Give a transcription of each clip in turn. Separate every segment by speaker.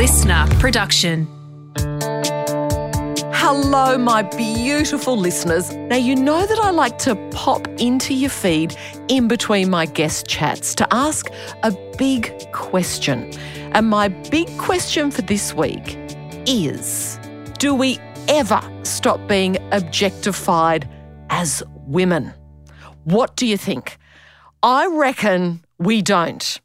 Speaker 1: listener production.
Speaker 2: Hello, my beautiful listeners. Now, you know that I like to pop into your feed in between my guest chats to ask a big question. And my big question for this week is Do we ever stop being objectified as women? What do you think? I reckon we don't.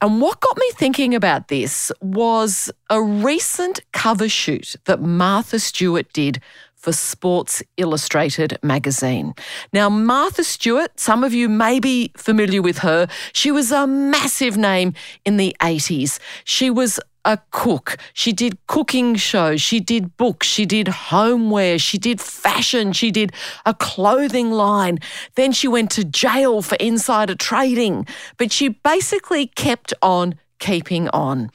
Speaker 2: And what got me thinking about this was a recent cover shoot that Martha Stewart did for Sports Illustrated magazine. Now, Martha Stewart, some of you may be familiar with her. She was a massive name in the 80s. She was a cook. She did cooking shows. She did books. She did homeware. She did fashion. She did a clothing line. Then she went to jail for insider trading. But she basically kept on keeping on.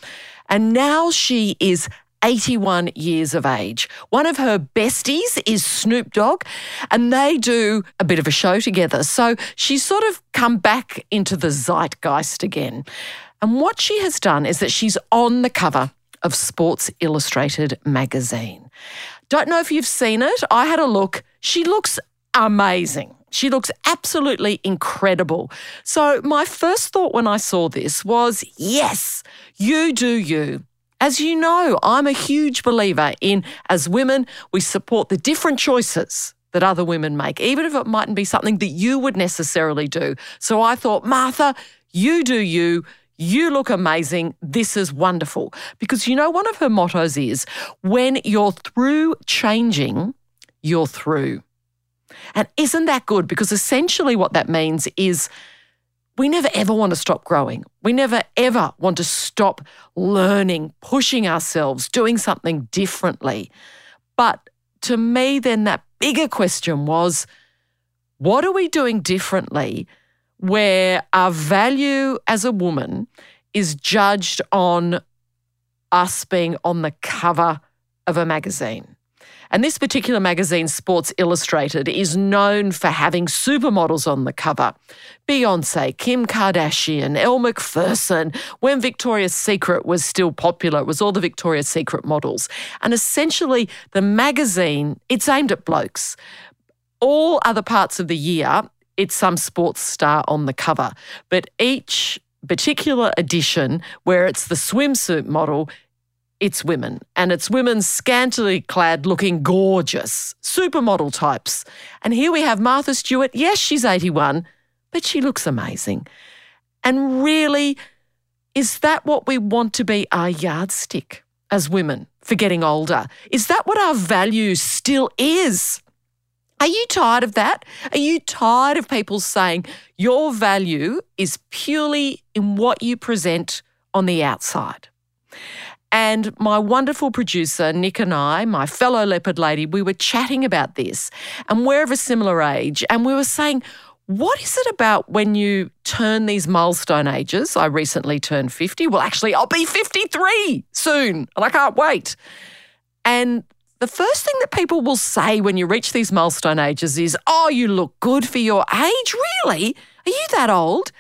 Speaker 2: And now she is 81 years of age. One of her besties is Snoop Dogg, and they do a bit of a show together. So she's sort of come back into the zeitgeist again. And what she has done is that she's on the cover of Sports Illustrated magazine. Don't know if you've seen it. I had a look. She looks amazing. She looks absolutely incredible. So, my first thought when I saw this was yes, you do you. As you know, I'm a huge believer in, as women, we support the different choices that other women make, even if it mightn't be something that you would necessarily do. So I thought, Martha, you do you. You look amazing. This is wonderful. Because you know, one of her mottos is when you're through changing, you're through. And isn't that good? Because essentially, what that means is we never ever want to stop growing. We never ever want to stop learning, pushing ourselves, doing something differently. But to me, then that bigger question was what are we doing differently where our value as a woman is judged on us being on the cover of a magazine? And this particular magazine, Sports Illustrated, is known for having supermodels on the cover. Beyonce, Kim Kardashian, Elle Macpherson. When Victoria's Secret was still popular, it was all the Victoria's Secret models. And essentially, the magazine, it's aimed at blokes. All other parts of the year, it's some sports star on the cover. But each particular edition, where it's the swimsuit model, it's women, and it's women scantily clad looking gorgeous, supermodel types. And here we have Martha Stewart. Yes, she's 81, but she looks amazing. And really, is that what we want to be our yardstick as women for getting older? Is that what our value still is? Are you tired of that? Are you tired of people saying your value is purely in what you present on the outside? And my wonderful producer, Nic, and I, my fellow leopard lady, we were chatting about this. And we're of a similar age. And we were saying, what is it about when you turn these milestone ages? I recently turned 50. Well, actually, I'll be 53 soon, and I can't wait. And the first thing that people will say when you reach these milestone ages is, Oh, you look good for your age. Really? Are you that old?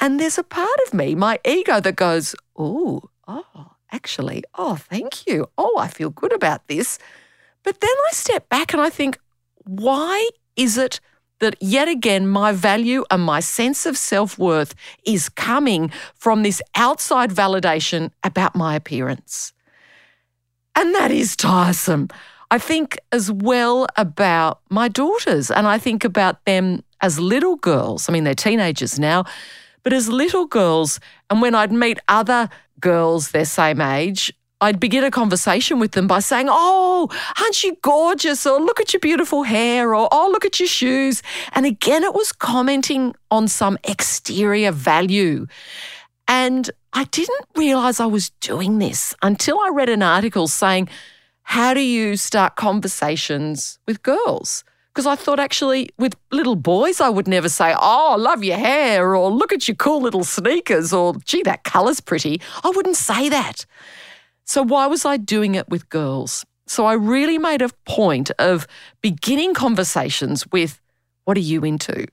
Speaker 2: And there's a part of me, my ego, that goes, Oh, oh, actually, oh, thank you. Oh, I feel good about this. But then I step back and I think, why is it that yet again my value and my sense of self worth is coming from this outside validation about my appearance? And that is tiresome. I think as well about my daughters and I think about them as little girls. I mean, they're teenagers now, but as little girls, and when I'd meet other girls their same age, I'd begin a conversation with them by saying, Oh, aren't you gorgeous? Or look at your beautiful hair, or oh, look at your shoes. And again, it was commenting on some exterior value. And I didn't realize I was doing this until I read an article saying, How do you start conversations with girls? Because I thought actually with little boys, I would never say, Oh, I love your hair, or look at your cool little sneakers, or gee, that colour's pretty. I wouldn't say that. So why was I doing it with girls? So I really made a point of beginning conversations with, What are you into?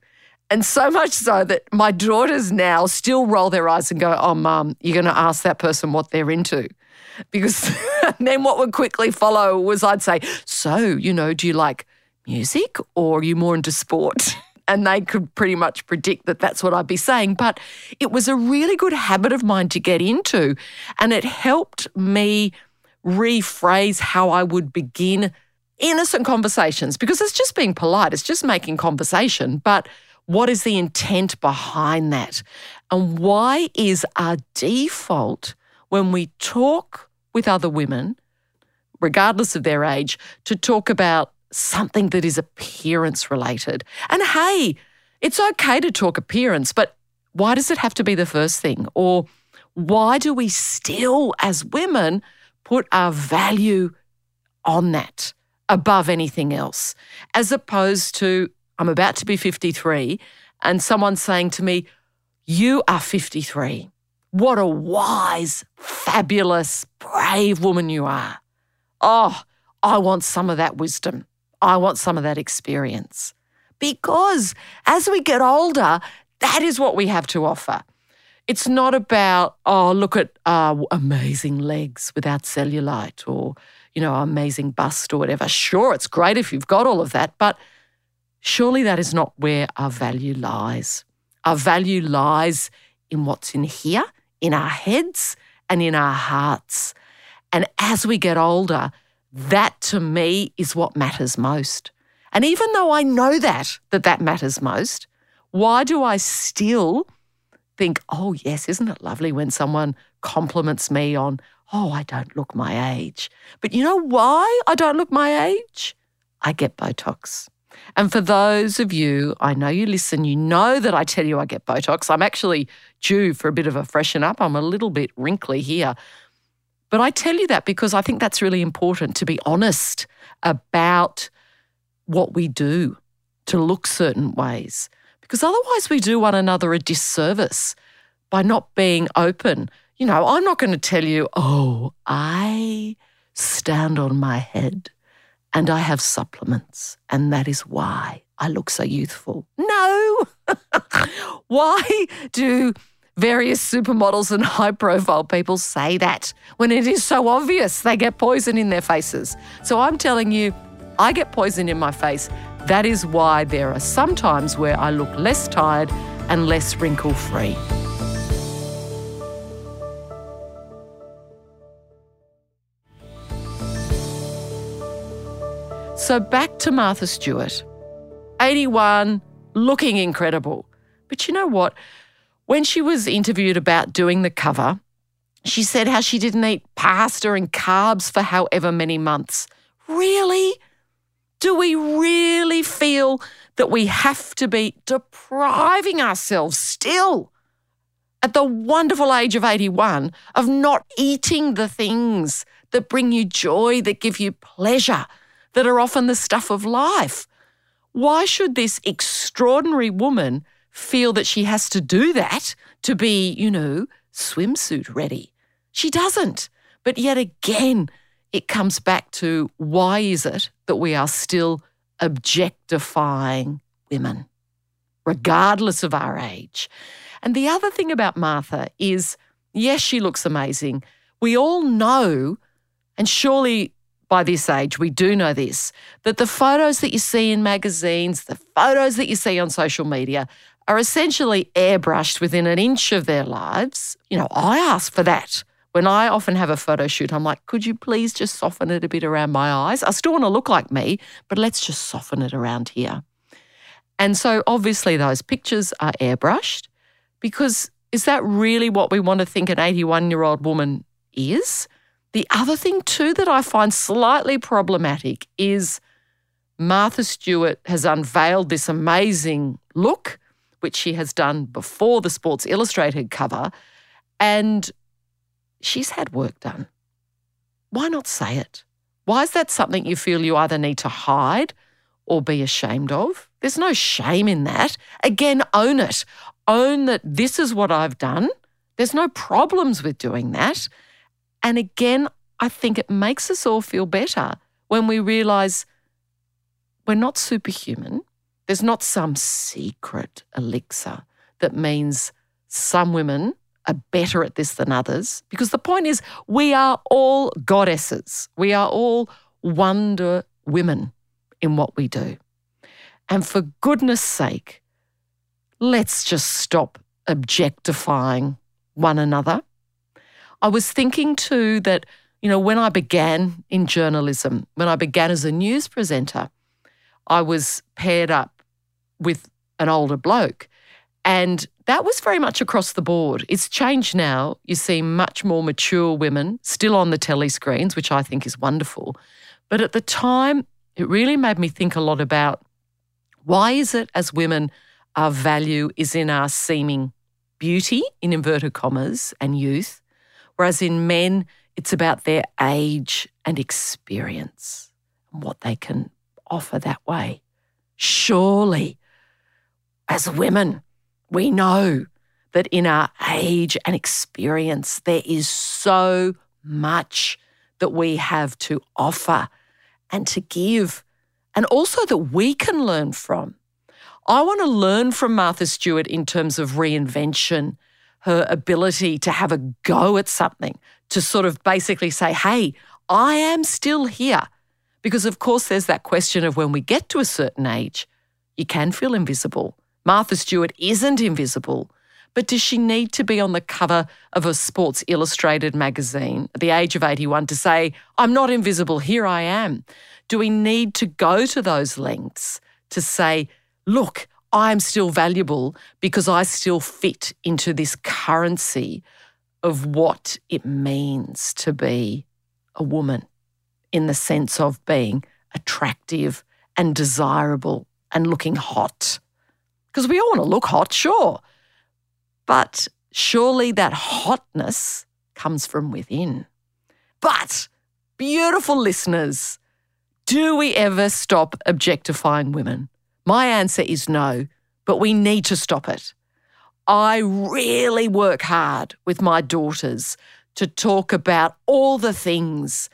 Speaker 2: And so much so that my daughters now still roll their eyes and go, Oh, mum, you're going to ask that person what they're into. Because then what would quickly follow was I'd say, So, you know, do you like music or are you more into sport? And they could pretty much predict that that's what I'd be saying. But it was a really good habit of mine to get into. And it helped me rephrase how I would begin innocent conversations because it's just being polite, it's just making conversation. But what is the intent behind that? And why is our default when we talk with other women, regardless of their age, to talk about something that is appearance related? And hey, it's okay to talk appearance, but why does it have to be the first thing? Or why do we still, as women, put our value on that above anything else, as opposed to I'm about to be 53, and someone's saying to me, You are 53. What a wise, fabulous, brave woman you are. Oh, I want some of that wisdom. I want some of that experience. Because as we get older, that is what we have to offer. It's not about, oh, look at uh, amazing legs without cellulite or, you know, amazing bust or whatever. Sure, it's great if you've got all of that, but Surely that is not where our value lies. Our value lies in what's in here, in our heads, and in our hearts. And as we get older, that to me is what matters most. And even though I know that, that that matters most, why do I still think, oh, yes, isn't it lovely when someone compliments me on, oh, I don't look my age? But you know why I don't look my age? I get Botox. And for those of you, I know you listen, you know that I tell you I get Botox. I'm actually due for a bit of a freshen up. I'm a little bit wrinkly here. But I tell you that because I think that's really important to be honest about what we do to look certain ways. Because otherwise, we do one another a disservice by not being open. You know, I'm not going to tell you, oh, I stand on my head and I have supplements, and that is why I look so youthful. No! why do various supermodels and high profile people say that when it is so obvious they get poison in their faces? So I'm telling you, I get poison in my face. That is why there are some times where I look less tired and less wrinkle free. So back to Martha Stewart, 81, looking incredible. But you know what? When she was interviewed about doing the cover, she said how she didn't eat pasta and carbs for however many months. Really? Do we really feel that we have to be depriving ourselves still at the wonderful age of 81 of not eating the things that bring you joy, that give you pleasure, that are often the stuff of life. Why should this extraordinary woman feel that she has to do that to be, you know, swimsuit ready? She doesn't. But yet again, it comes back to why is it that we are still objectifying women, regardless of our age? And the other thing about Martha is yes, she looks amazing. We all know, and surely by this age, we do know this that the photos that you see in magazines, the photos that you see on social media, are essentially airbrushed within an inch of their lives. You know, I ask for that. When I often have a photo shoot, I'm like, could you please just soften it a bit around my eyes? I still want to look like me, but let's just soften it around here. And so obviously those pictures are airbrushed because is that really what we want to think an 81 year old woman is? The other thing, too, that I find slightly problematic is Martha Stewart has unveiled this amazing look, which she has done before the Sports Illustrated cover, and she's had work done. Why not say it? Why is that something you feel you either need to hide or be ashamed of? There's no shame in that. Again, own it. Own that this is what I've done. There's no problems with doing that. And again, I think it makes us all feel better when we realize we're not superhuman. There's not some secret elixir that means some women are better at this than others. Because the point is, we are all goddesses. We are all wonder women in what we do. And for goodness sake, let's just stop objectifying one another. I was thinking too that, you know, when I began in journalism, when I began as a news presenter, I was paired up with an older bloke. And that was very much across the board. It's changed now. You see much more mature women still on the telly screens, which I think is wonderful. But at the time, it really made me think a lot about why is it as women our value is in our seeming beauty, in inverted commas, and youth, whereas in men, it's about their age and experience and what they can offer that way. Surely, as women, we know that in our age and experience, there is so much that we have to offer and to give, and also that we can learn from. I want to learn from Martha Stewart in terms of reinvention, her ability to have a go at something, to sort of basically say, hey, I am still here. Because, of course, there's that question of when we get to a certain age, you can feel invisible. Martha Stewart isn't invisible, but does she need to be on the cover of a Sports Illustrated magazine at the age of 81 to say, I'm not invisible, here I am? Do we need to go to those lengths to say, look, I'm still valuable because I still fit into this currency of what it means to be a woman in the sense of being attractive and desirable and looking hot. Because we all want to look hot, sure. But surely that hotness comes from within. But, beautiful listeners, do we ever stop objectifying women? My answer is no, but we need to stop it. I really work hard with my daughters to talk about all the things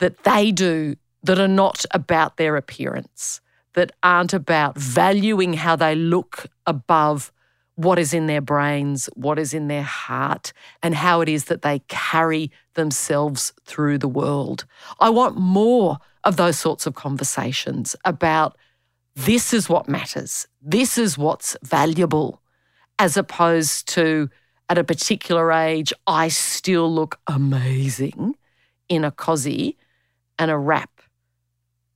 Speaker 2: that they do that are not about their appearance, that aren't about valuing how they look above what is in their brains, what is in their heart, and how it is that they carry themselves through the world. I want more of those sorts of conversations about this is what matters, this is what's valuable, as opposed to at a particular age, I still look amazing in a cosy and a wrap.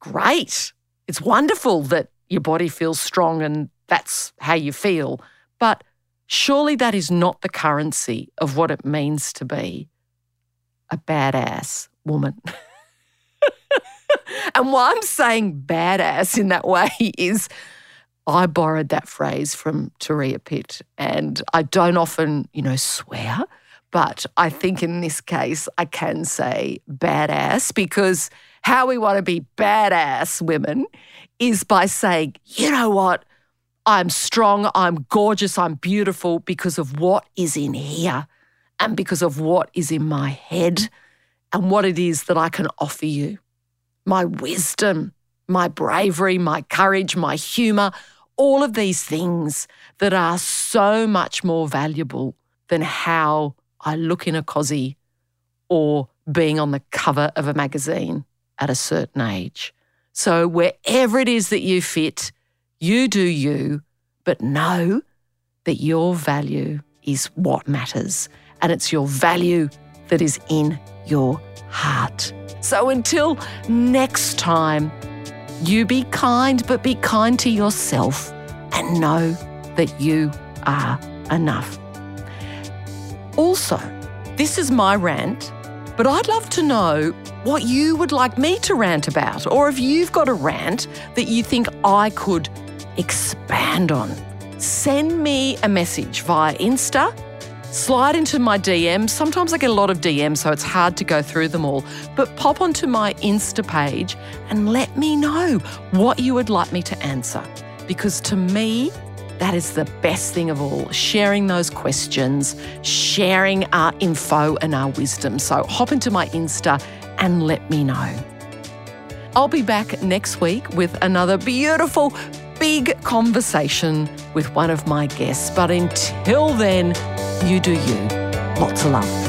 Speaker 2: Great. It's wonderful that your body feels strong and that's how you feel. But surely that is not the currency of what it means to be a badass woman. and why I'm saying badass in that way is I borrowed that phrase from Turia Pitt. And I don't often, you know, swear, but I think in this case I can say badass because how we want to be badass women is by saying, you know what? I'm strong, I'm gorgeous, I'm beautiful because of what is in here and because of what is in my head and what it is that I can offer you. My wisdom, my bravery, my courage, my humour, all of these things that are so much more valuable than how I look in a cosy or being on the cover of a magazine at a certain age. So, wherever it is that you fit, you do you, but know that your value is what matters. And it's your value that is in your heart. So, until next time, you be kind, but be kind to yourself and know that you are enough. Also, this is my rant, but I'd love to know what you would like me to rant about, or if you've got a rant that you think I could expand on. Send me a message via Insta. Slide into my DMs. Sometimes I get a lot of DMs, so it's hard to go through them all. But pop onto my Insta page and let me know what you would like me to answer. Because to me, that is the best thing of all, sharing those questions, sharing our info and our wisdom. So hop into my Insta and let me know. I'll be back next week with another beautiful, big conversation with one of my guests. But until then, You do you. Lots of love.